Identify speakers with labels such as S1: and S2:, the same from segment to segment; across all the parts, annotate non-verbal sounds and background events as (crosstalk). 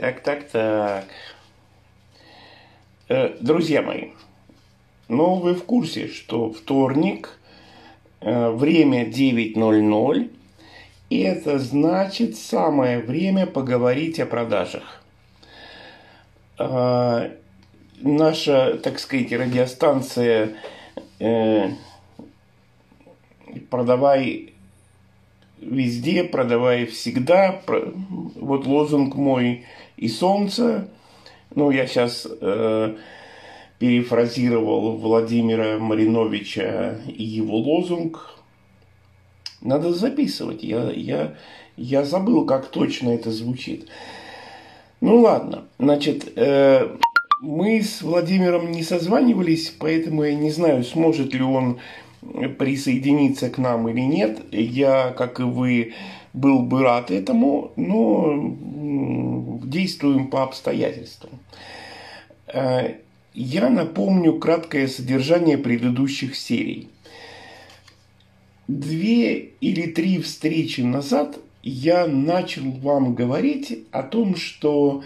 S1: Так, так, так. Э, друзья мои, ну вы в курсе, что вторник, э, время 9.00, и это значит самое время поговорить о продажах. Э, наша, так сказать, радиостанция «Продавай везде, продавай всегда». Вот лозунг мой и солнце. Ну, я сейчас э, перефразировал Владимира Мариновича и его лозунг. Надо записывать. Я, я, я забыл, как точно это звучит. Ну ладно, значит, э, мы с Владимиром не созванивались, поэтому я не знаю, сможет ли он присоединиться к нам или нет. Я, как и вы, был бы рад этому, но действуем по обстоятельствам. Э, я напомню краткое содержание предыдущих серий. Две или три встречи назад я начал вам говорить о том, что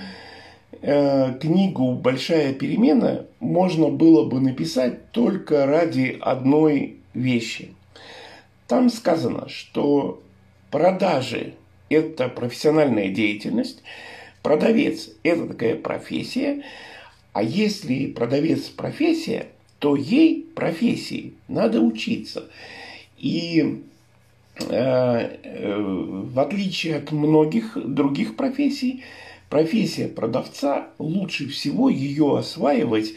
S1: э, книгу «Большая перемена» можно было бы написать только ради одной вещи. Там сказано, что продажи – это профессиональная деятельность, продавец – это такая профессия, а если продавец – профессия, то ей профессии надо учиться. И э, э, в отличие от многих других профессий, профессия продавца лучше всего ее осваивать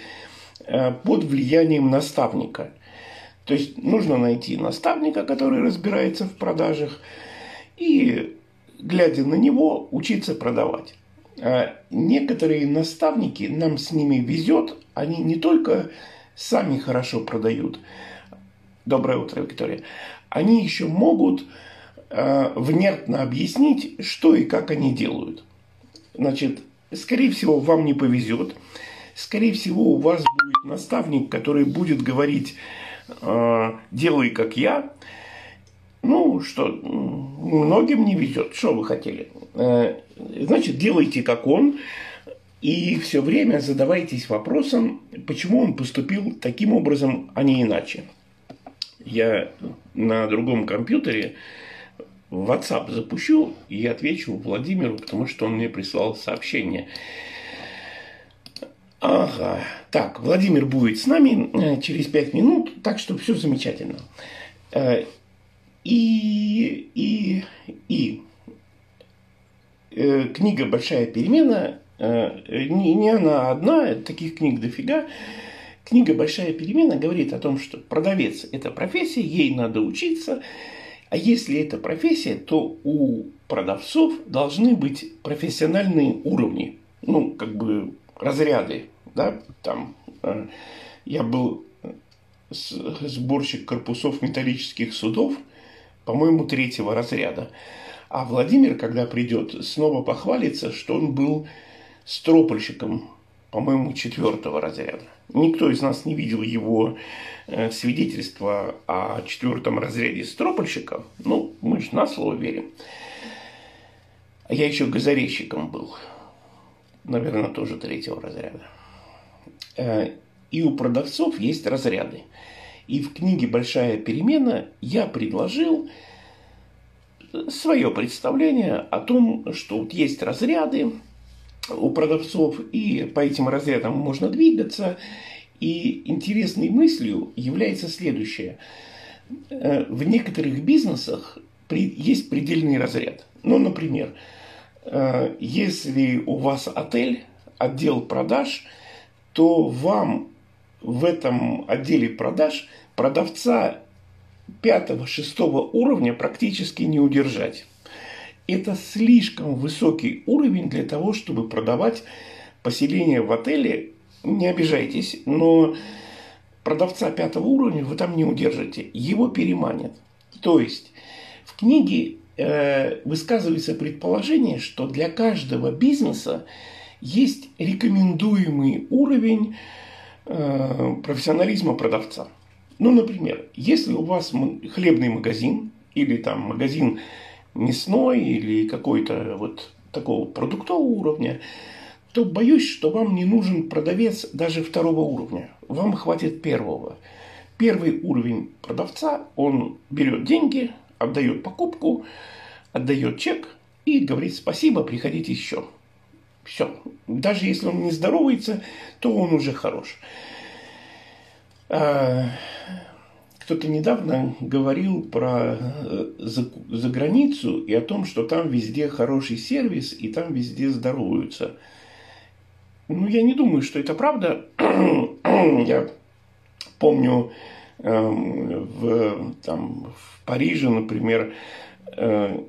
S1: э, под влиянием наставника. То есть нужно найти наставника, который разбирается в продажах, и, глядя на него, учиться продавать. А некоторые наставники, нам с ними везет, они не только сами хорошо продают. Доброе утро, Виктория. Они еще могут э, внятно объяснить, что и как они делают. Значит, скорее всего, вам не повезет. Скорее всего, у вас будет наставник, который будет говорить э, «делай как я», ну, что, многим не везет. Что вы хотели? Э, значит, делайте как он. И все время задавайтесь вопросом, почему он поступил таким образом, а не иначе. Я на другом компьютере WhatsApp запущу и отвечу Владимиру, потому что он мне прислал сообщение. Ага. Так, Владимир будет с нами э, через пять минут, так что все замечательно. И, и, и э, книга «Большая перемена», э, не, не она одна, таких книг дофига. Книга «Большая перемена» говорит о том, что продавец – это профессия, ей надо учиться, а если это профессия, то у продавцов должны быть профессиональные уровни, ну, как бы разряды, да, там, э, я был сборщик корпусов металлических судов – по-моему, третьего разряда. А Владимир, когда придет, снова похвалится, что он был стропольщиком, по-моему, четвертого разряда. Никто из нас не видел его э, свидетельства о четвертом разряде стропольщика. Ну, мы же на слово верим. А я еще газорезчиком был. Наверное, тоже третьего разряда. Э, и у продавцов есть разряды. И в книге «Большая перемена» я предложил свое представление о том, что вот есть разряды у продавцов, и по этим разрядам можно двигаться. И интересной мыслью является следующее. Э, в некоторых бизнесах есть предельный разряд. Ну, например, э, если у вас отель, отдел продаж, то вам в этом отделе продаж продавца пятого-шестого уровня практически не удержать. Это слишком высокий уровень для того, чтобы продавать поселение в отеле. Не обижайтесь, но продавца пятого уровня вы там не удержите. Его переманят. То есть в книге э, высказывается предположение, что для каждого бизнеса есть рекомендуемый уровень профессионализма продавца. Ну, например, если у вас хлебный магазин или там магазин мясной или какой-то вот такого продуктового уровня, то боюсь, что вам не нужен продавец даже второго уровня. Вам хватит первого. Первый уровень продавца, он берет деньги, отдает покупку, отдает чек и говорит спасибо, приходите еще. Все. Даже если он не здоровается, то он уже хорош. А, кто-то недавно говорил про э, за, за границу и о том, что там везде хороший сервис и там везде здороваются. Ну, я не думаю, что это правда. (clears throat) я помню э, в, там, в Париже, например, э,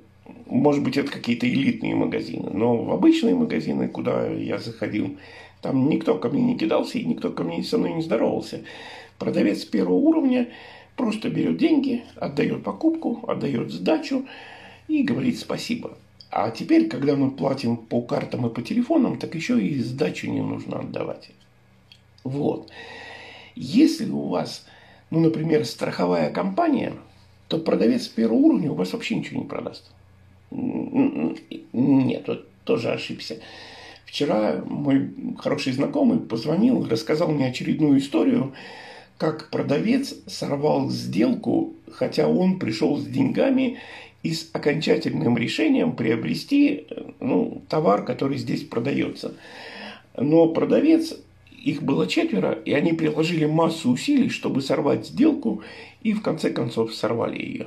S1: может быть, это какие-то элитные магазины, но в обычные магазины, куда я заходил, там никто ко мне не кидался и никто ко мне со мной не здоровался. Продавец первого уровня Просто берет деньги, отдает покупку, отдает сдачу и говорит спасибо. А теперь, когда мы платим по картам и по телефонам, так еще и сдачу не нужно отдавать. Вот. Если у вас, ну, например, страховая компания, то продавец первого уровня у вас вообще ничего не продаст. Нет, вот тоже ошибся. Вчера мой хороший знакомый позвонил, рассказал мне очередную историю, как продавец сорвал сделку, хотя он пришел с деньгами и с окончательным решением приобрести ну, товар, который здесь продается. Но продавец, их было четверо, и они приложили массу усилий, чтобы сорвать сделку, и в конце концов сорвали ее.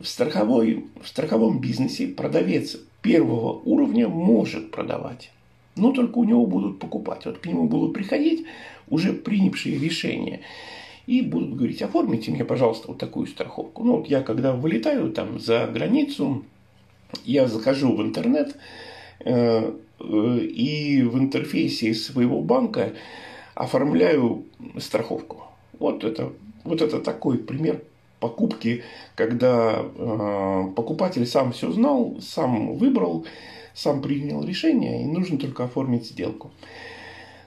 S1: В, страховой, в страховом бизнесе продавец первого уровня может продавать, но только у него будут покупать. Вот к нему будут приходить, уже принявшие решение. И будут говорить, оформите мне, пожалуйста, вот такую страховку. Ну, вот я когда вылетаю там за границу, я захожу в интернет, э, э, и в интерфейсе своего банка оформляю страховку. Вот это, вот это такой пример покупки, когда э, покупатель сам все знал, сам выбрал, сам принял решение, и нужно только оформить сделку.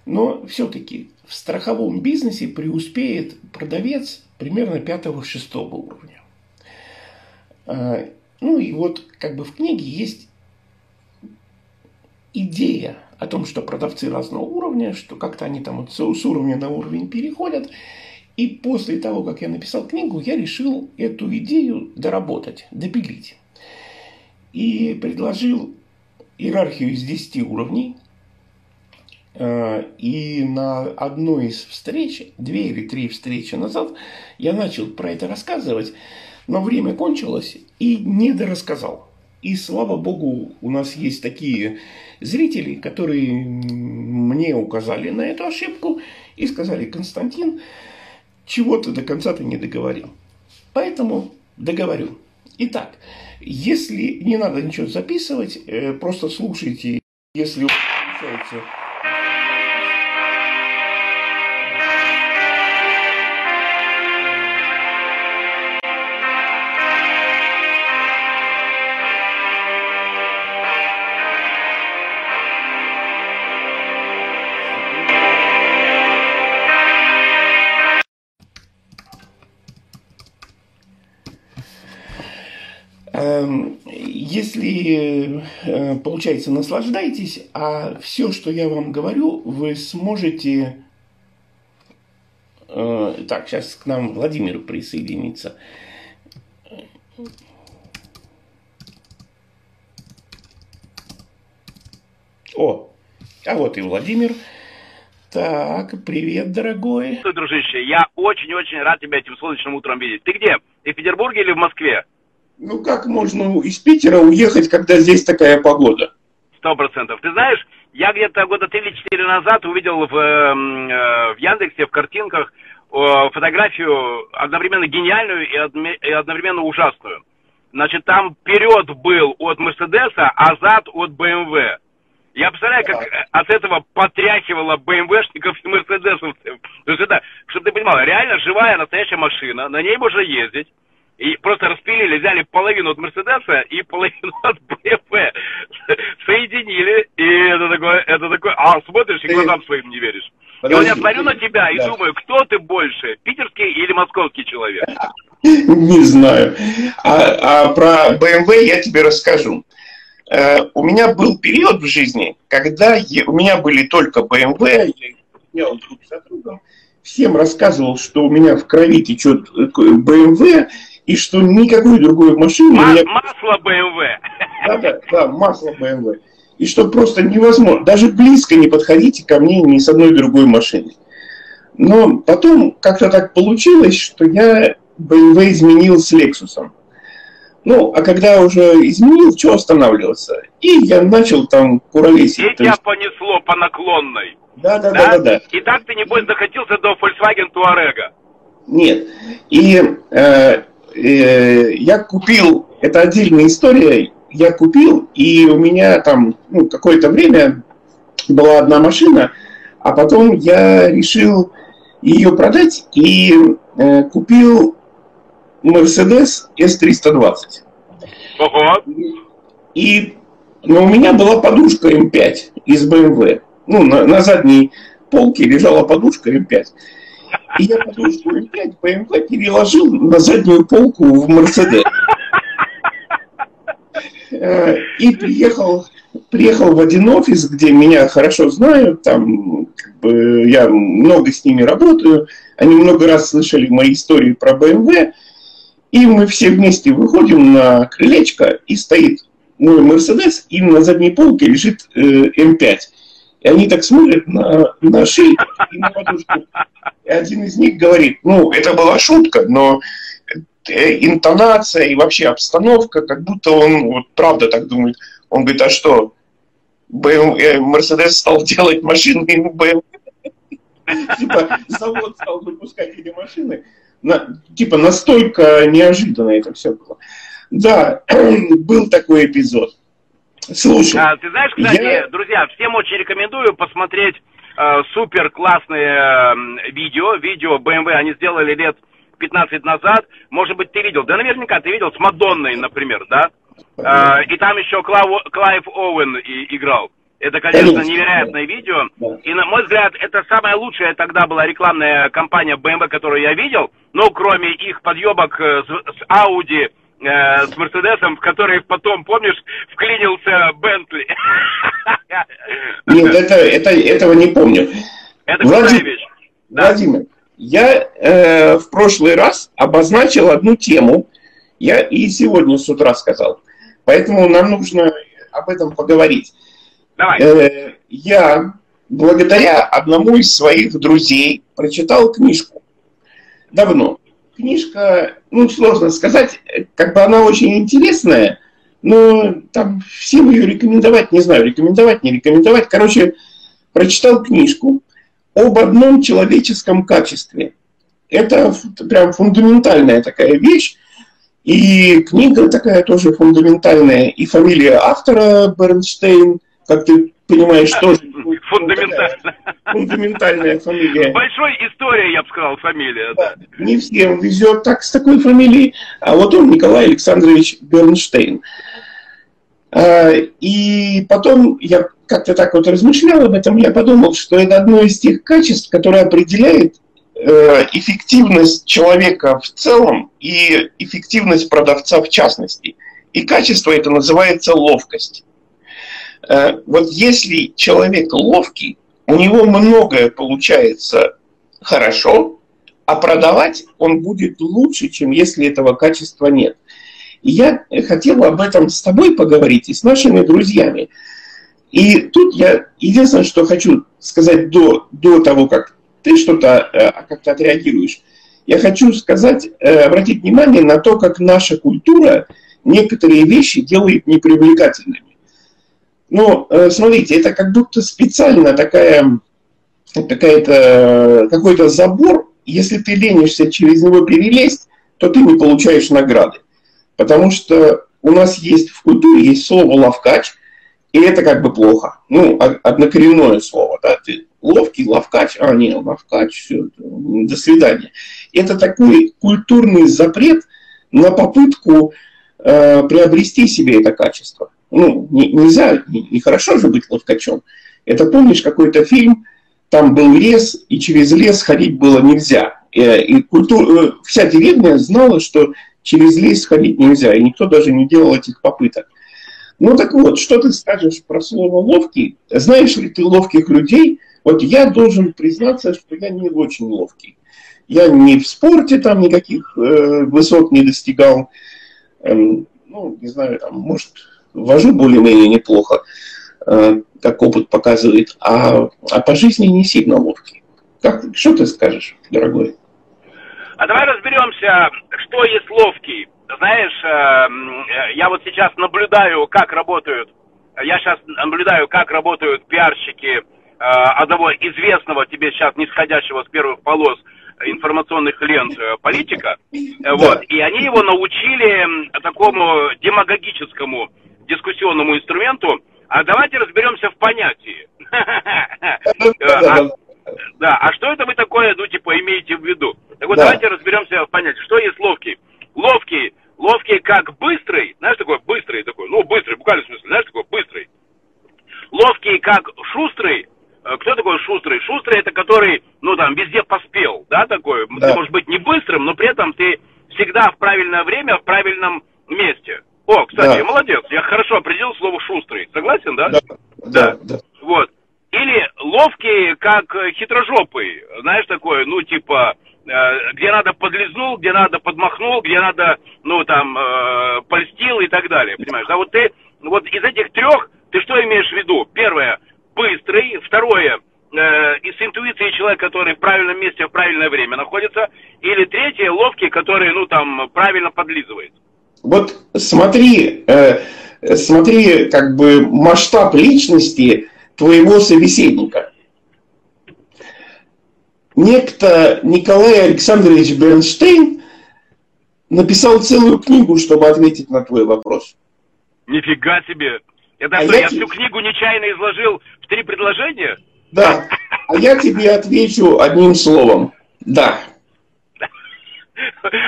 S1: Но все-таки в страховом бизнесе преуспеет продавец примерно 5-6 уровня. А, ну и вот как бы в книге есть идея о том, что продавцы разного уровня, что как-то они там вот с уровня на уровень переходят. И после того, как я написал книгу, я решил эту идею доработать, допилить. И предложил иерархию из 10 уровней – Э, и на одной из встреч, две или три встречи назад, я начал про это рассказывать, но время кончилось и не дорассказал. И слава богу, у нас есть такие зрители, которые мне указали на эту ошибку и сказали, Константин, чего ты до конца ты не договорил. Поэтому договорю. Итак, если не надо ничего записывать, э, просто слушайте, если получается э, получается, наслаждаетесь, а все, что я вам говорю, вы сможете... Э, так, сейчас к нам Владимир присоединится. О, а вот и Владимир. Так, привет, дорогой.
S2: Дружище. Я очень-очень рад тебя этим солнечным утром видеть. Ты где? Ты в Петербурге или в Москве?
S1: Ну как можно из Питера уехать, когда здесь такая погода?
S2: Сто процентов. Ты знаешь, я где-то года три или четыре назад увидел в, эм, э, в Яндексе, в картинках э, фотографию одновременно гениальную и одновременно ужасную. Значит, там вперед был от Мерседеса, а зад от БМВ. Я представляю, как от этого потряхивало БМВшников и Мерседесовцев. То есть это, чтобы ты понимал, реально живая настоящая машина, на ней можно ездить. И просто распилили, взяли половину от Мерседеса и половину (laughs) от БМВ. Соединили, и это такое, это такое, а смотришь и глазам своим не веришь. Подожди, и вот я смотрю на тебя и да. думаю, кто ты больше, питерский или московский человек? (laughs)
S1: Не знаю. А, а про BMW я тебе расскажу. э, у меня был период в жизни, когда я, у меня были только BMW, я менял друг за другом, всем рассказывал, что у меня в крови течет BMW, и что никакой другой машины...
S3: Ма-
S1: меня...
S3: Масло BMW.
S1: Да, да, да, масло BMW. И что просто невозможно, даже близко не подходите ко мне ни с одной другой машиной. Но потом как-то так получилось, что я BMW изменил с Lexus. Ну, а когда уже изменил, что останавливаться? И я начал там куролесить.
S3: И тебя понесло по наклонной.
S1: Да, да, да, да, да.
S3: И так ты, небось, докатился до Volkswagen Touareg.
S1: Нет. И э, э, я купил, это отдельная история, я купил, и у меня там ну, какое-то время была одна машина, а потом я решил ее продать и э, купил Mercedes S320.
S3: Ого.
S1: И но у меня была подушка М5 из BMW. Ну, на, на задней полке лежала подушка М5. И я подушку М5 BMW переложил на заднюю полку в Mercedes. Э, и приехал, приехал в один офис, где меня хорошо знают, там как бы, я много с ними работаю, они много раз слышали мои истории про BMW, и мы все вместе выходим на крылечко, и стоит мой Мерседес, и на задней полке лежит э, М5. И они так смотрят на, на шею и на подушку. И один из них говорит, ну, это была шутка, но Э, интонация и вообще обстановка, как будто он вот правда так думает. Он говорит, а что, Мерседес стал (laughs) делать машины BMW? Типа завод стал выпускать эти машины. Типа настолько неожиданно это все было. Да, (clears throat) был такой эпизод. Слушай.
S3: А, ты знаешь, кстати, я... друзья, всем очень рекомендую посмотреть э, супер классные э, видео. Видео BMW они сделали лет 15 назад, может быть, ты видел, да наверняка ты видел, с Мадонной, например, да? А, и там еще Клав, Клайв Оуэн и, играл. Это, конечно, невероятное видео. И, на мой взгляд, это самая лучшая тогда была рекламная кампания BMW, которую я видел. Ну, кроме их подъебок э, с, с Audi, э, с Мерседесом, в который потом, помнишь, вклинился Бентли. (laughs)
S1: Нет, это, это, этого не помню.
S3: Это Владимир,
S1: Владимир, я э, в прошлый раз обозначил одну тему, я и сегодня с утра сказал. Поэтому нам нужно об этом поговорить.
S3: Давай. Э,
S1: я благодаря одному из своих друзей прочитал книжку. Давно. Книжка, ну, сложно сказать, как бы она очень интересная, но там всем ее рекомендовать, не знаю, рекомендовать, не рекомендовать. Короче, прочитал книжку об одном человеческом качестве. Это прям фундаментальная такая вещь. И книга такая тоже фундаментальная. И фамилия автора Бернштейн, как ты понимаешь, тоже
S3: фундаментальная.
S1: Фундаментальная фамилия.
S3: Большой история, я бы сказал, фамилия. Да.
S1: Не всем везет так с такой фамилией. А вот он Николай Александрович Бернштейн. А, и потом я как-то так вот размышлял об этом, я подумал, что это одно из тех качеств, которое определяет э, эффективность человека в целом и эффективность продавца в частности. И качество это называется ловкость. Э, вот если человек ловкий, у него многое получается хорошо, а продавать он будет лучше, чем если этого качества нет. И я хотел об этом с тобой поговорить и с нашими друзьями. И тут я единственное, что хочу сказать до, до того, как ты что-то э, как-то отреагируешь, я хочу сказать, э, обратить внимание на то, как наша культура некоторые вещи делает непривлекательными. Э, смотрите, это как будто специально такая, какая-то, какой-то забор, если ты ленишься через него перелезть, то ты не получаешь награды. Потому что у нас есть в культуре есть слово «ловкач», и это как бы плохо. Ну, однокоренное слово, да, ты ловкий, ловкач, а не, ловкач, все, до свидания. Это такой культурный запрет на попытку э, приобрести себе это качество. Ну, не, нельзя, нехорошо не же быть ловкачом. Это помнишь какой-то фильм, там был лес, и через лес ходить было нельзя. Э, и культур, э, вся деревня знала, что через лес ходить нельзя, и никто даже не делал этих попыток. Ну так вот, что ты скажешь про слово ловкий? Знаешь ли ты ловких людей? Вот я должен признаться, что я не очень ловкий. Я ни в спорте там никаких э, высот не достигал. Эм, ну, не знаю, там, может, вожу более-менее неплохо, э, как опыт показывает, а, а по жизни не сильно ловкий. Как, что ты скажешь, дорогой?
S2: А давай разберемся, что есть ловкий. Знаешь, э, я вот сейчас наблюдаю, как работают, я сейчас наблюдаю, как работают пиарщики э, одного известного тебе сейчас нисходящего с первых полос информационных лент э, политика. Да. Вот. И они его научили такому демагогическому дискуссионному инструменту. А давайте разберемся в понятии. Да, а что это вы такое, ну, типа, имеете в виду? Так вот, давайте разберемся в понятии. Что есть ловкий? Ловкий, ловкий как быстрый такой, ну, быстрый, буквально в смысле, знаешь, такой быстрый. Ловкий как шустрый, Э, кто такой шустрый? Шустрый это который, ну там, везде поспел, да, такой. Да. Ты можешь быть не быстрым, но при этом ты всегда в правильное время, в правильном месте. О, кстати, да. молодец, я хорошо определил слово шустрый. Согласен, да?
S1: Да. Да. да.
S2: Вот. Или ловкий, как хитрожопый, такой, ну, типа, э, где надо подлизнул, где надо подмахнул, где надо, ну, там, э, польстил и так далее, понимаешь? А вот ты, вот из этих трех, ты что имеешь в виду? Первое – быстрый. Второе, э, и с интуицией человек, который в правильном месте в правильное время находится. Или третье, ловкий, который, ну, там, правильно подлизывает.
S1: Вот смотри, э, смотри, как бы масштаб личности твоего собеседника. Некто Николай Александрович Бернштейн написал целую книгу, чтобы ответить на твой вопрос.
S2: Нифига себе! Это а что, я, я всю книгу нечаянно изложил в три предложения?
S1: Да. А я тебе отвечу одним словом. Да. (laughs)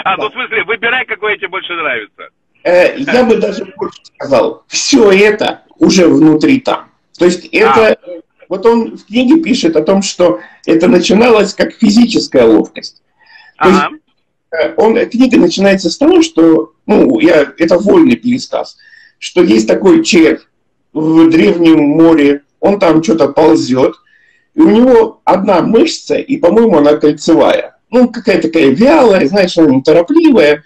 S2: А, ну в смысле, выбирай, какое тебе больше нравится.
S1: Э, я бы даже больше сказал, все это уже внутри там. То есть это, а. Вот он в книге пишет о том, что это начиналось как физическая ловкость. То ага. есть, э, он, книга начинается с того, что, ну, я, это вольный пересказ, что есть такой червь, в древнем море, он там что-то ползет, и у него одна мышца, и, по-моему, она кольцевая. Ну, какая такая вялая, знаешь, она неторопливая.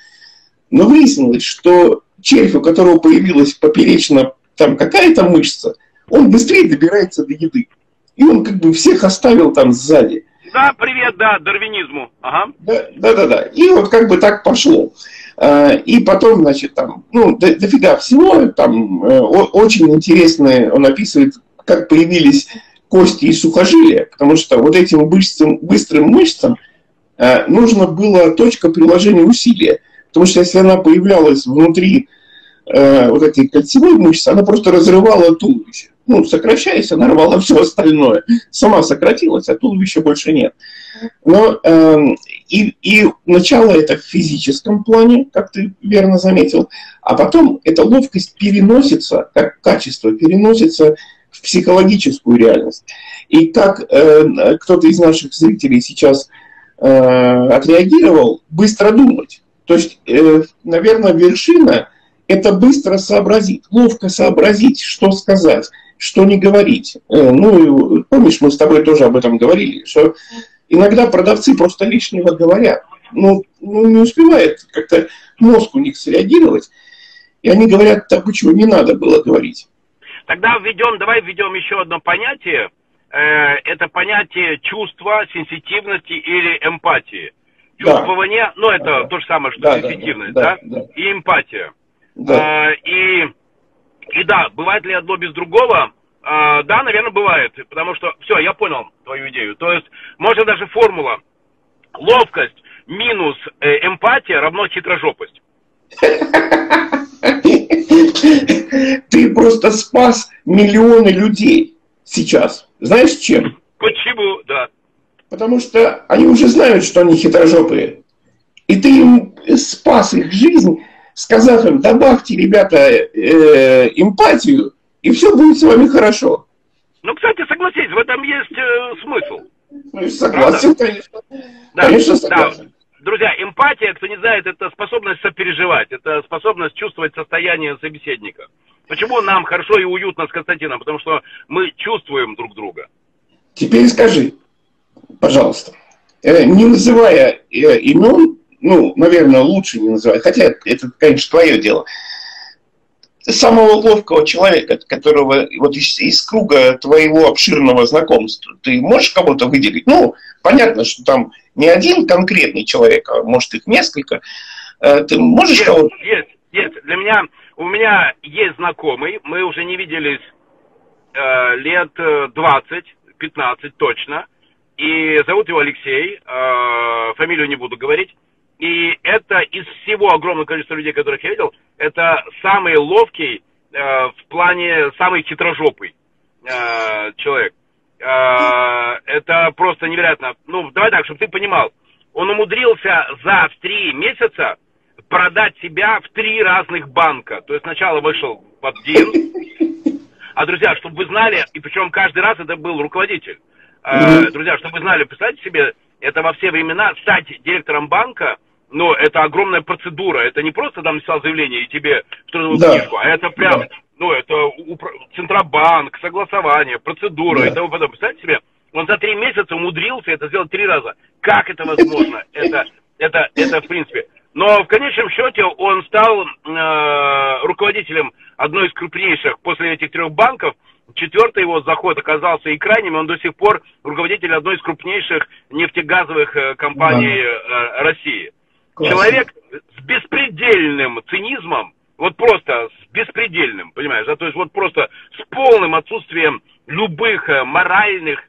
S1: Но выяснилось, что червь, у которого появилась поперечно там какая-то мышца, он быстрее добирается до еды. И он как бы всех оставил там сзади.
S2: Да, привет, да, дарвинизму. Ага.
S1: Да, да, да, да. И вот как бы так пошло. А, и потом, значит, там, ну, до, дофига всего, там э, очень интересно он описывает, как появились кости и сухожилия, потому что вот этим быстрым, быстрым мышцам э, нужно было точка приложения усилия. Потому что если она появлялась внутри э, вот этой кольцевой мышцы, она просто разрывала туловище ну, сокращаясь, она рвала все остальное. Сама сократилась, а туловища больше нет. Но э, и, и начало это в физическом плане, как ты верно заметил, а потом эта ловкость переносится, как качество, переносится в психологическую реальность. И как э, кто-то из наших зрителей сейчас э, отреагировал, быстро думать. То есть, э, наверное, вершина – это быстро сообразить, ловко сообразить, что сказать что не говорить. Э, ну, помнишь, мы с тобой тоже об этом говорили, что иногда продавцы просто лишнего говорят. Ну, ну не успевает как-то мозг у них среагировать, и они говорят так, чего не надо было говорить.
S2: Тогда введем, давай введем еще одно понятие. Э, это понятие чувства, сенситивности или эмпатии. Чувствование, да. ну это да. то же самое, что да, сенситивность, да, да, да, да? И эмпатия. Да. Э, и и да, бывает ли одно без другого? А, да, наверное, бывает. Потому что, все, я понял твою идею. То есть, можно даже формула. Ловкость минус э, эмпатия равно хитрожопость. (laughs)
S1: Ты просто спас миллионы людей сейчас. Знаешь чем?
S2: Почему, да.
S1: Потому что они уже знают, что они хитрожопые. И ты им спас их жизнь сказав им, добавьте, ребята, э, эмпатию, и все будет с вами хорошо.
S2: Ну, кстати, согласись, в этом есть э, смысл.
S1: Ну, согласен, Правда? конечно.
S2: Да, конечно, согласен. Да. Друзья, эмпатия, кто не знает, это способность сопереживать, это способность чувствовать состояние собеседника. Почему нам хорошо и уютно с Константином? Потому что мы чувствуем друг друга.
S1: Теперь скажи, пожалуйста, э, не называя э, имен, ну, наверное, лучше не называть, хотя это, конечно, твое дело, самого ловкого человека, которого вот из, из круга твоего обширного знакомства, ты можешь кого-то выделить? Ну, понятно, что там не один конкретный человек, а может их несколько. Э, ты можешь
S2: есть, кого-то? Есть, есть. Для меня, у меня есть знакомый, мы уже не виделись э, лет 20, э, 15 точно. И зовут его Алексей, э, фамилию не буду говорить. И это из всего огромного количества людей, которых я видел, это самый ловкий э, в плане, самый хитрожопый э, человек. Э, это просто невероятно. Ну, давай так, чтобы ты понимал. Он умудрился за три месяца продать себя в три разных банка. То есть сначала вышел в один, а, друзья, чтобы вы знали, и причем каждый раз это был руководитель. Э, друзья, чтобы вы знали, представьте себе, это во все времена стать директором банка, но это огромная процедура. Это не просто там написал заявление и тебе в трудовую да. книжку, а это прям, да. ну, это упро... Центробанк, согласование, процедура да. и тому подобное. Представьте себе, он за три месяца умудрился это сделать три раза. Как это возможно? (laughs) Это, это, это в принципе. Но в конечном счете он стал э, руководителем одной из крупнейших после этих трех банков – Четвертый его заход оказался и крайним, он до сих пор руководитель одной из крупнейших нефтегазовых э, компаний да. Э, России. Классно. Человек с беспредельным цинизмом, вот просто с беспредельным, понимаешь, да, то есть вот просто с полным отсутствием любых э, моральных,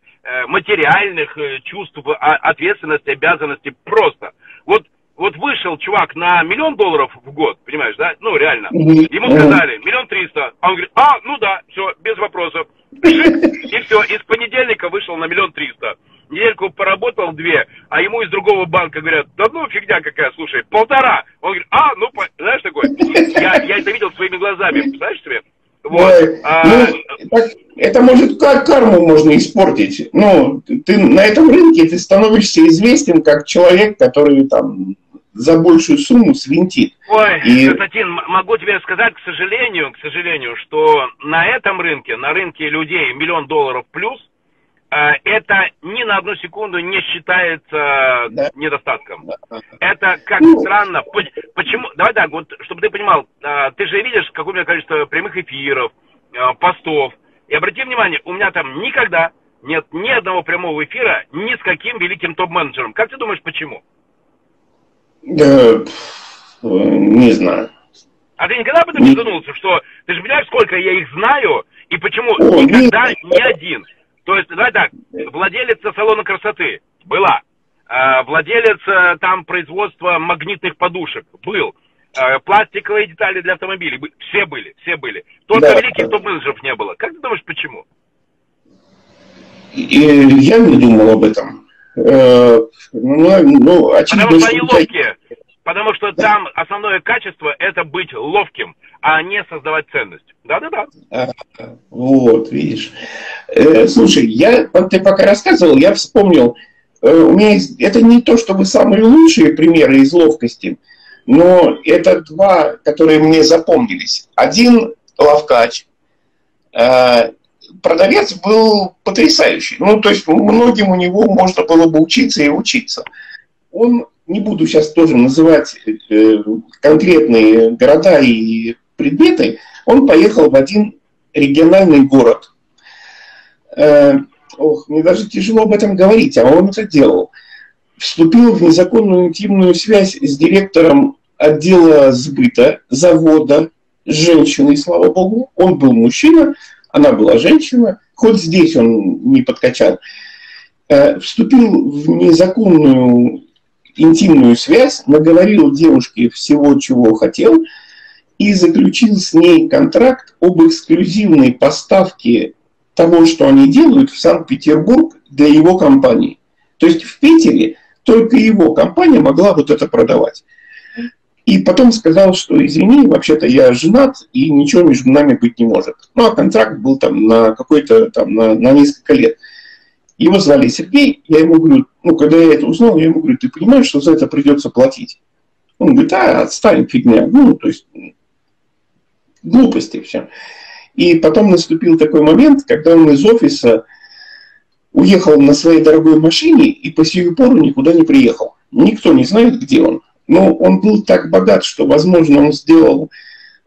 S2: материальных чувств, а, ответственности, обязанностей, просто. Вот вот вышел чувак на миллион долларов в год, понимаешь, да? Ну, реально. Ему сказали, миллион триста. А он говорит, а, ну да, все, без вопросов. И все, из понедельника вышел на миллион триста. Недельку поработал две, а ему из другого банка говорят, да ну фигня какая, слушай, полтора. Он говорит, а, ну, знаешь такое, я, я это видел своими глазами, представляешь себе?
S1: Вот. А... Ну, так, это может как карму можно испортить. Ну, ты на этом рынке ты становишься известен как человек, который там за большую сумму свинтит.
S2: Ой, и... Константин, могу тебе сказать, к сожалению, к сожалению, что на этом рынке, на рынке людей миллион долларов плюс, это ни на одну секунду не считается да. недостатком. Да. Это как ну... странно. Почему? Давай так, вот, чтобы ты понимал, э, ты же видишь, какое у меня количество прямых эфиров, э, постов. И обрати внимание, у меня там никогда нет ни одного прямого эфира ни с каким великим топ-менеджером. Как ты думаешь, почему?
S1: Э, не знаю.
S2: А ты никогда об этом не задумывался, что ты же понимаешь, сколько я их знаю, и почему О, никогда нет. ни один. То есть, давай так, владелец салона красоты была, а, владелец э, там производства магнитных подушек был, а, пластиковые детали для автомобилей, все были, все были. Только да, великих топ-менеджеров не было. Как ты думаешь, почему?
S1: Я не думал об этом. Э,
S2: ну, ну, очевидно, потому что они ловкие. Потому что там основное качество это быть ловким, а не создавать ценность. Да-да-да. А,
S1: вот, видишь. Э, слушай, я, ты пока рассказывал, я вспомнил, э, у меня есть, это не то, чтобы самые лучшие примеры из ловкости, но это два, которые мне запомнились. Один ловкач, продавец был потрясающий. Ну, то есть многим у него можно было бы учиться и учиться. Он, не буду сейчас тоже называть э, конкретные города и предметы, он поехал в один региональный город. Э, ох, мне даже тяжело об этом говорить, а он это делал. Вступил в незаконную интимную связь с директором отдела сбыта завода, с женщиной, слава богу. Он был мужчина, она была женщина, хоть здесь он не подкачал, э, вступил в незаконную интимную связь, наговорил девушке всего, чего хотел, и заключил с ней контракт об эксклюзивной поставке того, что они делают в Санкт-Петербург для его компании. То есть в Питере только его компания могла вот это продавать. И потом сказал, что извини, вообще-то я женат, и ничего между нами быть не может. Ну, а контракт был там на какой-то, там, на, на несколько лет. Его звали Сергей, я ему говорю, ну, когда я это узнал, я ему говорю, ты понимаешь, что за это придется платить? Он говорит, а, отстань, фигня. Ну, то есть, глупости все. И потом наступил такой момент, когда он из офиса уехал на своей дорогой машине и по сию пору никуда не приехал. Никто не знает, где он. Но он был так богат, что, возможно, он сделал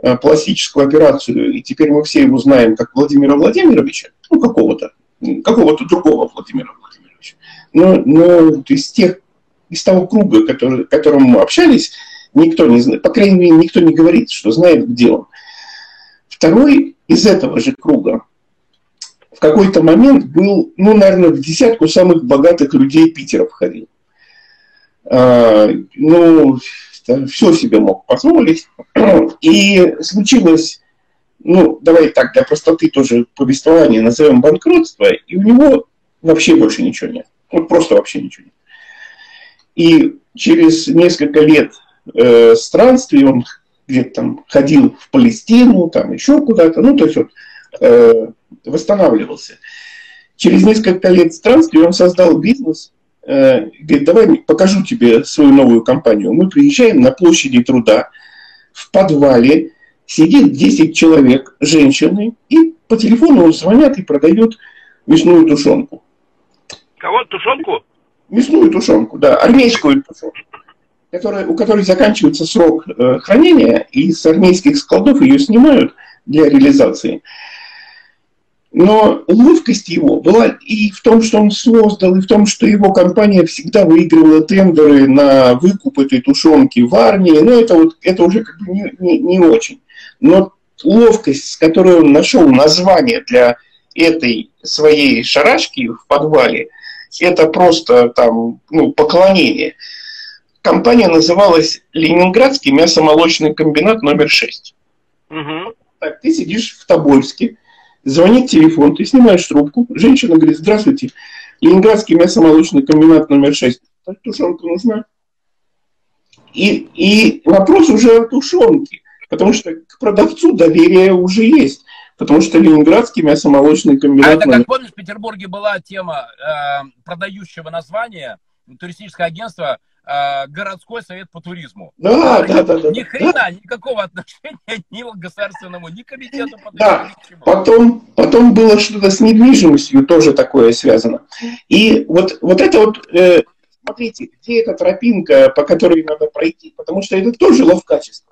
S1: э, пластическую операцию, и теперь мы все его знаем как Владимира Владимировича, ну, какого-то, какого-то другого Владимира Владимировича. Но, но из тех, из того круга, который, которым мы общались, никто не знает, по крайней мере, никто не говорит, что знает, где он. Второй из этого же круга в какой-то момент был, ну, наверное, в десятку самых богатых людей Питера входил. А, ну, все себе мог позволить. И случилось, ну, давай так, для простоты тоже повествования назовем банкротство, и у него вообще больше ничего нет. Вот просто вообще ничего нет. И через несколько лет э, странствий он где-то там ходил в Палестину, там еще куда-то, ну, то есть вот э, восстанавливался. Через несколько лет странствий он создал бизнес, э, говорит, давай покажу тебе свою новую компанию. Мы приезжаем на площади труда, в подвале сидит 10 человек, женщины, и по телефону звонят и продают мясную тушенку.
S3: Кого? Тушенку?
S1: Мясную тушенку, да, армейскую тушенку которая, у которой заканчивается срок э, хранения, и с армейских складов ее снимают для реализации. Но ловкость его была и в том, что он создал, и в том, что его компания всегда выигрывала тендеры на выкуп этой тушенки в армии. Ну, это, вот, это уже как бы не, не, не очень. Но ловкость, с которой он нашел название для этой своей шарашки в подвале, это просто там, ну, поклонение компания называлась Ленинградский мясомолочный комбинат номер 6. Угу. Так, ты сидишь в Тобольске, звонит телефон, ты снимаешь трубку, женщина говорит, здравствуйте, Ленинградский мясомолочный комбинат номер 6. Так, тушенка нужна? И, и вопрос уже о тушенке, потому что к продавцу доверие уже есть. Потому что Ленинградский мясомолочный комбинат... А
S2: это, как помнишь, в Петербурге была тема э, продающего названия, туристическое агентство э, городской совет по туризму.
S1: Да, да, да, да.
S2: Ни хрена, да. никакого отношения (laughs) ни к государственному, ни к комитету
S1: по туризму. Да, потом, потом было что-то с недвижимостью тоже такое связано. И вот, вот это вот, э, смотрите, где эта тропинка, по которой надо пройти, потому что это тоже ловкачество.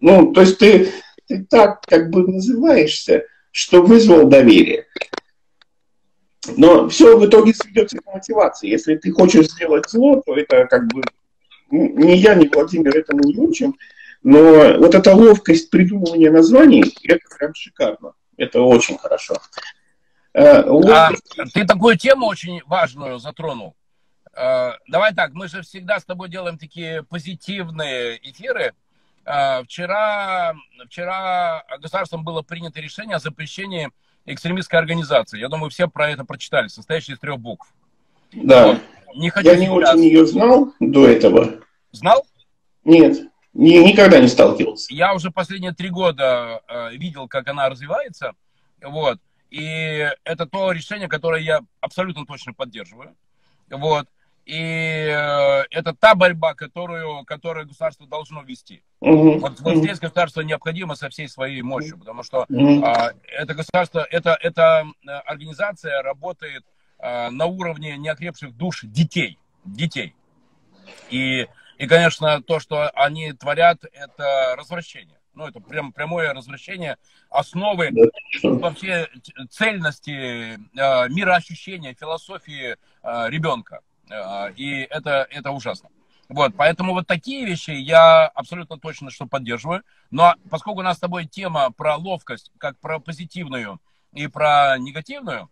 S1: Ну, то есть ты, ты так как бы называешься, что вызвал доверие. Но все в итоге сведется к мотивации. Если ты хочешь сделать зло, то это как бы ни я, ни Владимир этому не учим. Но вот эта ловкость придумывания названий, это прям шикарно. Это очень хорошо.
S2: Э, ловкость... А, ты такую тему очень важную затронул. Э, давай так, мы же всегда с тобой делаем такие позитивные эфиры. Э, вчера, вчера государством было принято решение о запрещении экстремистской организации. Я думаю, все про это прочитали, состоящей из трех букв.
S1: Да. Вот. Не Я не очень ее знал до этого.
S2: Знал?
S1: Нет, ни, никогда не сталкивался.
S2: Я уже последние три года э, видел, как она развивается. Вот. И это то решение, которое я абсолютно точно поддерживаю. Вот. И э, это та борьба, которую, которую государство должно вести. Угу. Вот, вот здесь государство необходимо со всей своей мощью, потому что угу. а, это государство, это, эта э, организация работает а, на уровне неокрепших душ детей. Детей. И, и, конечно, то, что они творят, это развращение. Ну, это прям прямое развращение основы да, вообще цельности, э, мироощущения, философии э, ребенка. Э, и это, это ужасно. Вот, поэтому вот такие вещи я абсолютно точно что поддерживаю. Но поскольку у нас с тобой тема про ловкость, как про позитивную и про негативную,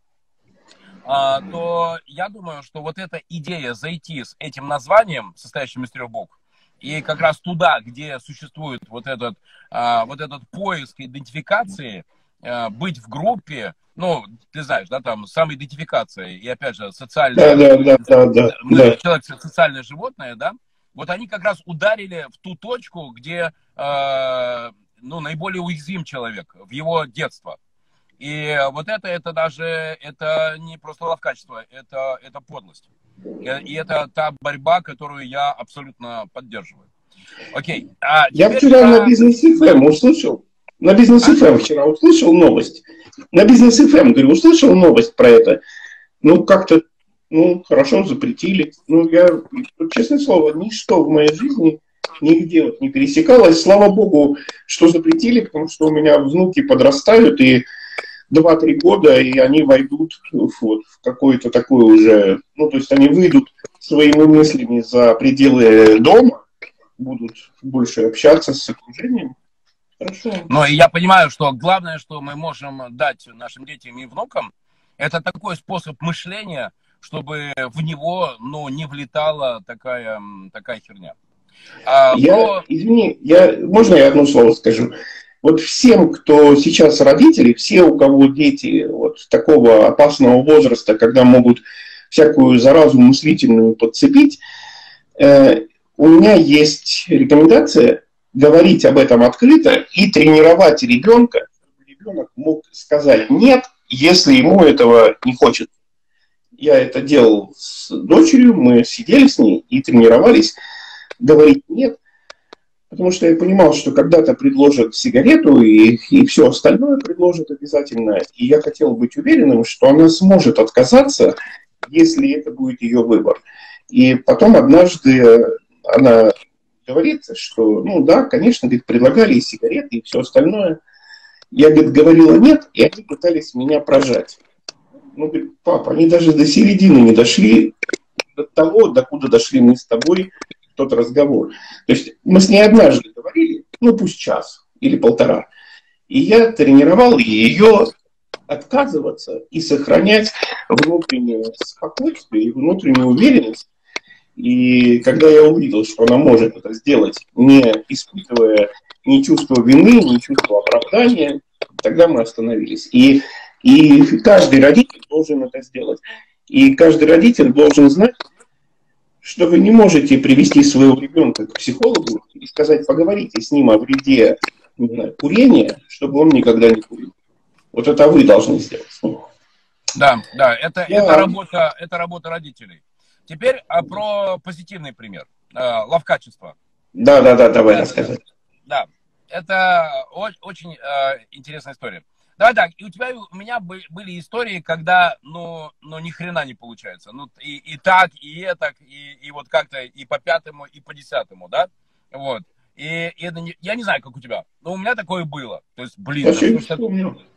S2: а, то я думаю, что вот эта идея зайти с этим названием, состоящим из трех букв, и как раз туда, где существует вот этот, а, вот этот поиск идентификации, а, быть в группе, ну, ты знаешь, да, там, самоидентификация, и опять же, социальное... Да, да, да, да, да. Человек социальное животное, да, вот они как раз ударили в ту точку, где, э, ну, наиболее уязвим человек, в его детство. И вот это, это даже, это не просто ловкачество, это, это подлость. И это та борьба, которую я абсолютно поддерживаю. Окей.
S1: А я вчера на Бизнесе FM услышал, На Бизнес FM вчера услышал новость. На Бизнес FM, говорю, услышал новость про это. Ну, как-то, ну, хорошо, запретили. Ну, я, честное слово, ничто в моей жизни нигде вот не пересекалось. Слава богу, что запретили, потому что у меня внуки подрастают, и 2-3 года, и они войдут вот, в какое-то такое уже, ну, то есть они выйдут своими мыслями за пределы дома, будут больше общаться с окружением.
S2: Хорошо. Но я понимаю, что главное, что мы можем дать нашим детям и внукам, это такой способ мышления, чтобы в него ну, не влетала такая, такая херня.
S1: А, я, но... Извини, я, можно я одно слово скажу? Вот всем, кто сейчас родители, все, у кого дети вот такого опасного возраста, когда могут всякую заразу мыслительную подцепить, э, у меня есть рекомендация говорить об этом открыто и тренировать ребенка, чтобы ребенок мог сказать «нет», если ему этого не хочет. Я это делал с дочерью, мы сидели с ней и тренировались говорить «нет», потому что я понимал, что когда-то предложат сигарету и, и все остальное предложат обязательно. И я хотел быть уверенным, что она сможет отказаться, если это будет ее выбор. И потом однажды она говорит, что, ну да, конечно, говорит, предлагали и сигареты, и все остальное. Я, говорит, говорила нет, и они пытались меня прожать. Ну, говорит, папа, они даже до середины не дошли, до того, до куда дошли мы с тобой, тот разговор. То есть мы с ней однажды говорили, ну пусть час или полтора. И я тренировал ее отказываться и сохранять внутреннее спокойствие и внутреннюю уверенность. И когда я увидел, что она может это сделать, не испытывая ни чувства вины, ни чувства оправдания, тогда мы остановились. И, и каждый родитель должен это сделать. И каждый родитель должен знать, что вы не можете привести своего ребенка к психологу и сказать, поговорите с ним о вреде знаю, курения, чтобы он никогда не курил. Вот это вы должны сделать.
S2: Да, да, это, Я... это, работа, это работа родителей. Теперь а, про позитивный пример. А, ловкачество.
S1: Да, да, да, давай рассказывай.
S2: Да, это очень а, интересная история. Давай так, и у тебя, у меня были истории, когда, ну, ну, ни хрена не получается. Ну, и, и так, и это, и, и вот как-то и по пятому, и по десятому, да? Вот. И, и это не, я не знаю, как у тебя, но у меня такое было. То есть, блин,
S1: да, что,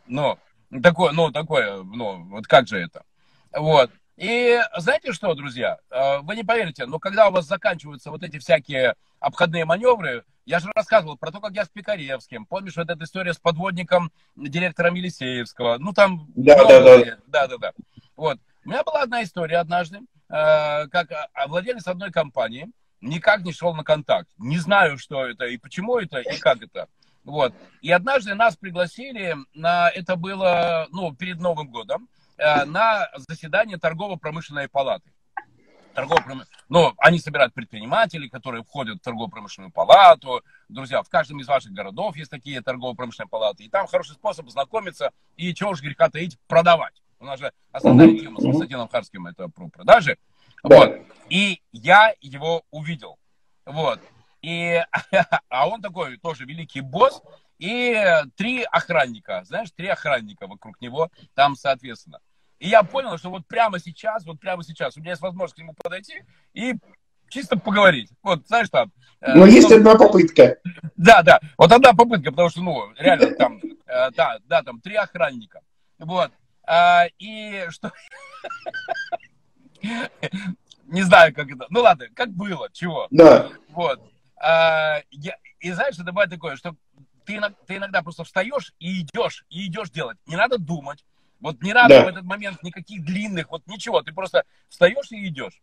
S2: ну, такое, ну, такое, ну, вот как же это? Вот. И знаете что, друзья, э, вы не поверите, но когда у вас заканчиваются вот эти всякие обходные маневры, я же рассказывал про то, как я с Пикаревским. Помнишь вот эта история с подводником директором Елисеевского? Ну, там...
S1: Да, да, да.
S2: Да, да, да. Вот. У меня была одна история однажды, э, как владелец одной компании никак не шел на контакт. Не знаю, что это и почему это, и как это. Вот. И однажды нас пригласили на... Это было, ну, перед Новым годом, на заседание торгово-промышленной палаты торгово но они собирают предпринимателей, которые входят в торгово-промышленную палату. Друзья, в каждом из ваших городов есть такие торгово-промышленные палаты. И там хороший способ знакомиться и, чего уж греха таить, продавать. У нас же основная тема с Константином Харским это про продажи. Да. Вот. И я его увидел. Вот. И, (laughs) а он такой тоже великий босс. И три охранника, знаешь, три охранника вокруг него там, соответственно. И я понял, что вот прямо сейчас, вот прямо сейчас у меня есть возможность к нему подойти и чисто поговорить. Вот, знаешь, там...
S1: Э, Но э, есть одна попытка.
S2: Да, да. Вот одна попытка, потому что, ну, реально, там, э, да, да, там, три охранника. Вот. А, и что... (laughs) Не знаю, как это... Ну, ладно, как было, чего.
S1: Да.
S2: Вот. А, я... И знаешь, это бывает такое, что ты, ты иногда просто встаешь и идешь, и идешь делать. Не надо думать, вот не надо да. в этот момент никаких длинных, вот ничего, ты просто встаешь и идешь.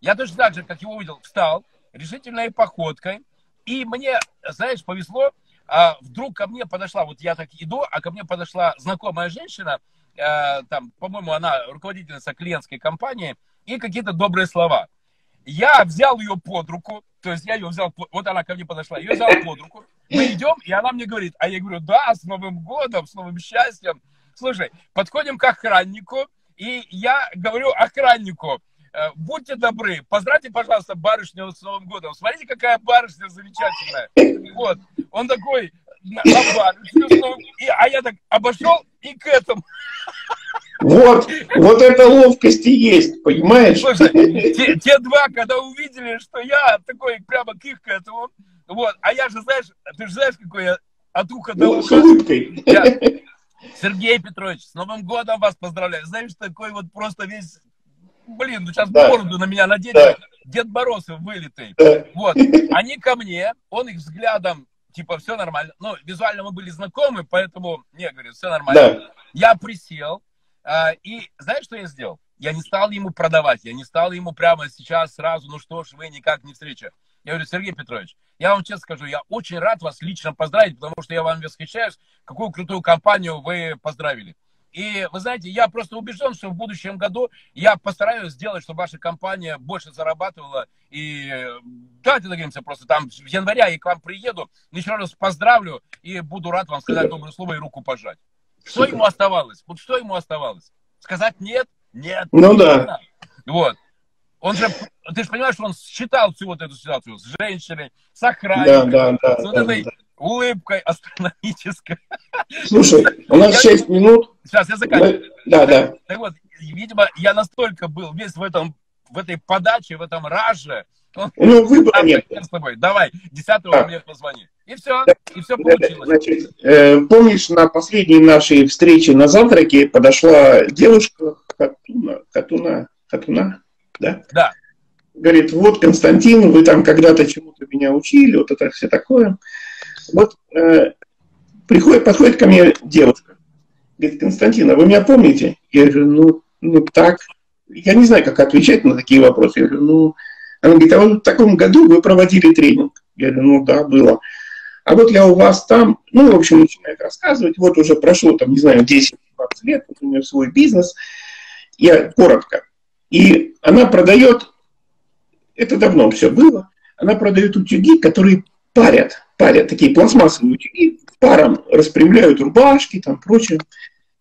S2: Я точно так же, как его увидел, встал решительной походкой, и мне, знаешь, повезло, а вдруг ко мне подошла, вот я так иду, а ко мне подошла знакомая женщина, э, там, по-моему, она руководительница клиентской компании, и какие-то добрые слова. Я взял ее под руку, то есть я ее взял, вот она ко мне подошла, ее взял под руку, мы идем, и она мне говорит, а я говорю, да, с Новым годом, с новым счастьем, Слушай, подходим к охраннику, и я говорю охраннику, «Э, будьте добры, поздравьте, пожалуйста, барышню с Новым годом. Смотрите, какая барышня замечательная. Вот. Он такой, на, на бар, и, а я так обошел и к этому.
S1: Вот, вот эта ловкость и есть, понимаешь? Слушай,
S2: те, те два, когда увидели, что я такой прямо к их к этому, вот, а я же, знаешь, ты же знаешь, какой я от уха до уха. С улыбкой. Я, Сергей Петрович, с Новым годом вас поздравляю. Знаешь, такой вот просто весь, блин, ну сейчас да. бороду на меня надеть, да. Дед Мороз вылитый. Да. Вот, они ко мне, он их взглядом, типа, все нормально. Ну, визуально мы были знакомы, поэтому, не, говорю, все нормально. Да. Я присел, а, и знаешь, что я сделал? Я не стал ему продавать, я не стал ему прямо сейчас сразу, ну что ж, вы никак не встреча. Я говорю, Сергей Петрович, я вам честно скажу, я очень рад вас лично поздравить, потому что я вам восхищаюсь, какую крутую компанию вы поздравили. И вы знаете, я просто убежден, что в будущем году я постараюсь сделать, чтобы ваша компания больше зарабатывала. И давайте договоримся просто там в январе я к вам приеду, еще раз поздравлю и буду рад вам сказать доброе слово и руку пожать. Что ему оставалось? Вот что ему оставалось? Сказать нет? Нет.
S1: Ну да.
S2: Вот. Он же, ты же понимаешь, что он считал всю вот эту ситуацию с женщиной, с охранником, да, да, да, с вот да, этой да. улыбкой астрономической.
S1: Слушай, у нас я... 6 минут.
S2: Сейчас, я заканчиваю.
S1: Да, да.
S2: Так вот, видимо, я настолько был весь в этом, в этой подаче, в этом раже.
S1: Он... Ну, выбора нет.
S2: С тобой. Давай, 10 а. мне позвони. И все, да. и все получилось.
S1: Значит, э, помнишь, на последней нашей встрече на завтраке подошла девушка Хатуна, Хатуна, Хатуна, да?
S2: Да.
S1: Говорит, вот, Константин, вы там когда-то чему-то меня учили, вот это все такое. Вот э, приходит, подходит ко мне девушка. Говорит, Константин, а вы меня помните? Я говорю, ну, ну так. Я не знаю, как отвечать на такие вопросы. Я говорю, ну... Она говорит, а вот в таком году вы проводили тренинг. Я говорю, ну да, было а вот я у вас там, ну, в общем, начинает рассказывать, вот уже прошло, там, не знаю, 10-20 лет, вот у нее свой бизнес, я коротко. И она продает, это давно все было, она продает утюги, которые парят, парят, такие пластмассовые утюги, паром распрямляют рубашки, там, прочее.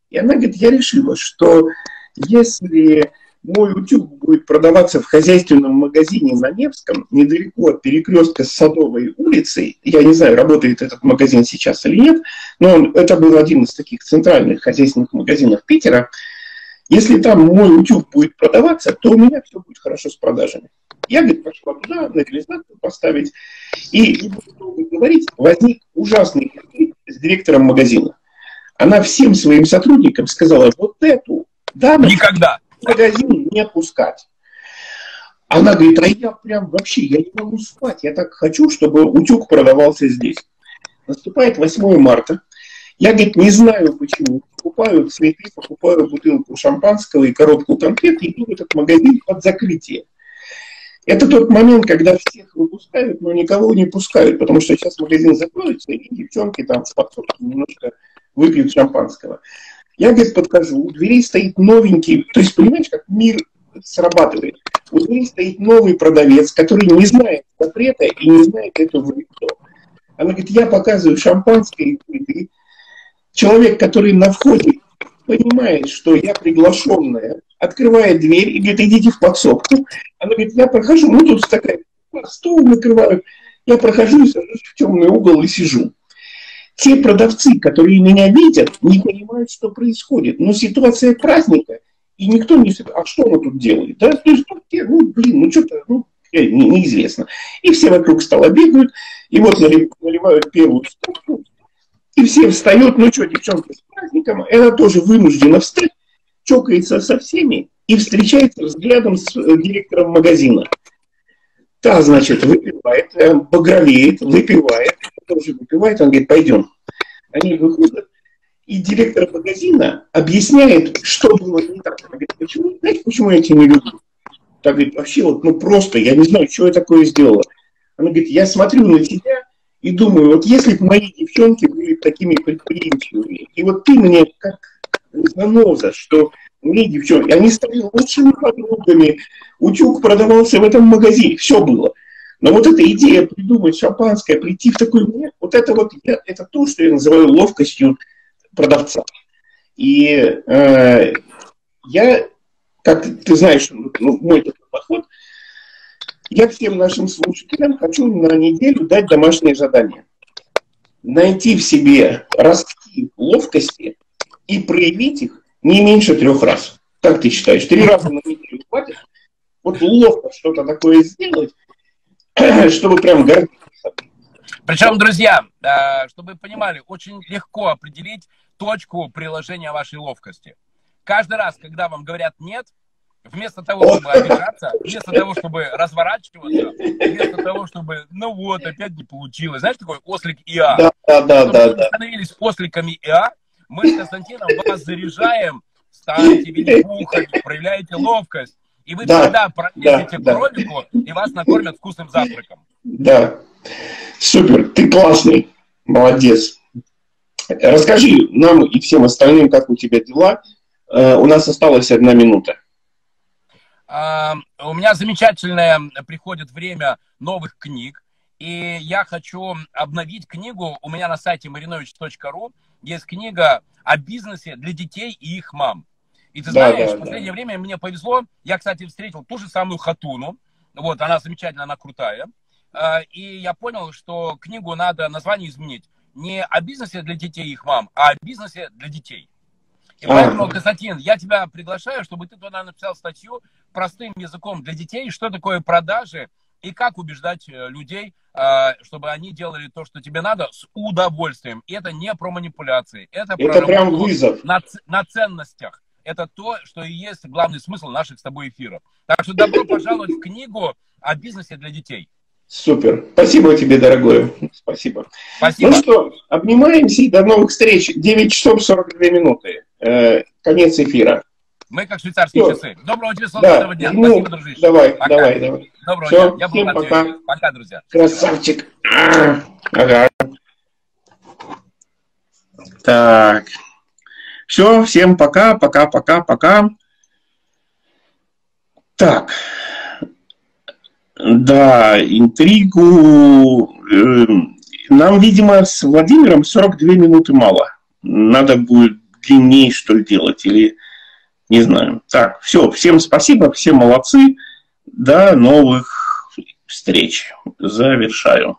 S1: И она говорит, я решила, что если мой утюг будет продаваться в хозяйственном магазине на Невском, недалеко от перекрестка с Садовой улицей. Я не знаю, работает этот магазин сейчас или нет, но он, это был один из таких центральных хозяйственных магазинов Питера. Если там мой утюг будет продаваться, то у меня все будет хорошо с продажами. Я, говорит, пошла туда, на реализацию поставить. И, не буду долго говорить, возник ужасный конфликт с директором магазина. Она всем своим сотрудникам сказала, вот эту даму...
S2: Никогда!
S1: магазин не пускать. Она говорит, а я прям вообще, я не могу спать, я так хочу, чтобы утюг продавался здесь. Наступает 8 марта. Я, говорит, не знаю почему. Покупаю цветы, покупаю бутылку шампанского и коробку конфет и иду в этот магазин под закрытие. Это тот момент, когда всех выпускают, но никого не пускают, потому что сейчас магазин закроется, и девчонки там с подсобки немножко выпьют шампанского. Я, говорит, подхожу, у дверей стоит новенький, то есть, понимаешь, как мир срабатывает. У дверей стоит новый продавец, который не знает запрета и не знает этого никто. Она говорит, я показываю шампанское и цветы. Человек, который на входе понимает, что я приглашенная, открывает дверь и говорит, идите в подсобку. Она говорит, я прохожу, ну тут такая, стол накрывают, я прохожу и сажусь в темный угол и сижу те продавцы, которые меня видят, не понимают, что происходит. Но ситуация праздника, и никто не... А что она тут делает? Да? То есть, ну, блин, ну что-то, ну, э, не, неизвестно. И все вокруг стола бегают, и вот наливают первую стопку, и все встают, ну что, девчонка с праздником, она тоже вынуждена встать, чокается со всеми и встречается взглядом с э, директором магазина. Та, значит, выпивает, э, багровеет, выпивает, тоже выпивает, он говорит, пойдем. Они выходят, и директор магазина объясняет, что было не так. Она говорит, почему, знаете, почему я тебя не люблю? Так говорит, вообще вот, ну просто, я не знаю, что я такое сделала. Она говорит, я смотрю на тебя и думаю, вот если бы мои девчонки были такими предприимчивыми, и вот ты мне как заноза, что мне девчонки, они стали лучшими подругами, утюг продавался в этом магазине, все было. Но вот эта идея придумать шампанское, прийти в такой момент, вот это вот, это то, что я называю ловкостью продавца. И э, я, как ты знаешь, ну, мой такой подход, я всем нашим слушателям хочу на неделю дать домашнее задание. найти в себе ростки ловкости и проявить их не меньше трех раз. Как ты считаешь, три раза на неделю хватит? Вот ловко что-то такое сделать, (clears throat) чтобы прям гордиться.
S2: Причем, друзья, э, чтобы вы понимали, очень легко определить точку приложения вашей ловкости. Каждый раз, когда вам говорят «нет», вместо того, чтобы обижаться, вместо того, чтобы разворачиваться, вместо того, чтобы, ну вот, опять не получилось. Знаешь, такой ослик ИА?
S1: Да, да, да.
S2: Чтобы
S1: да, да.
S2: становились осликами ИА, мы с Константином вас заряжаем, станьте винни-пухами, проявляете ловкость. И вы
S1: Да,
S2: тогда пролезете
S1: да,
S2: к
S1: да.
S2: кролику, и вас накормят вкусным завтраком.
S1: Да. Супер, ты классный. Молодец. Расскажи нам и всем остальным, как у тебя дела. Э, У нас осталась одна минута.
S2: У меня замечательное приходит время новых книг, и я хочу обновить книгу. У меня на сайте marinovich.ru есть книга о бизнесе для детей и их мам. И ты
S1: Да,
S2: знаешь,
S1: да,
S2: в последнее время мне повезло. Я, кстати, встретил ту же самую Хатуну. Вот, она замечательная, она крутая. А, И я понял, что книгу надо название изменить. Не о бизнесе для детей и их мам, а о бизнесе для детей. И поэтому, Константин, я тебя приглашаю, чтобы ты туда написал статью простым языком для детей, что такое продажи и как убеждать э, людей, э, чтобы они делали то, что тебе надо, с удовольствием. И это не про манипуляции, это, про
S1: Это прям
S2: работу
S1: вызов.
S2: на, на ценностях. Это то, что и есть главный смысл наших с тобой эфиров. Так что добро пожаловать в книгу о бизнесе для детей.
S1: Супер. Спасибо тебе, дорогой. Спасибо.
S2: Спасибо.
S1: Ну что, обнимаемся и до новых встреч. 9 часов 42 минуты. Э, конец эфира.
S2: Мы как швейцарские
S1: Всё.
S2: часы. Доброго тебе солнечного дня.
S1: ну,
S2: Спасибо, дружище.
S1: давай,
S2: Пока.
S1: давай, давай.
S2: Доброго
S1: Всё,
S2: дня. Я был
S1: всем пока.
S2: Пока, друзья.
S1: Красавчик. Ага. Так. Все, всем пока, пока, пока, пока. Так. Да, интригу. эм, Нам, видимо, с Владимиром 42 минуты мало. Надо будет длиннее, что ли, делать, или не знаю. Так, все, всем спасибо, все молодцы. До новых встреч. Завершаю.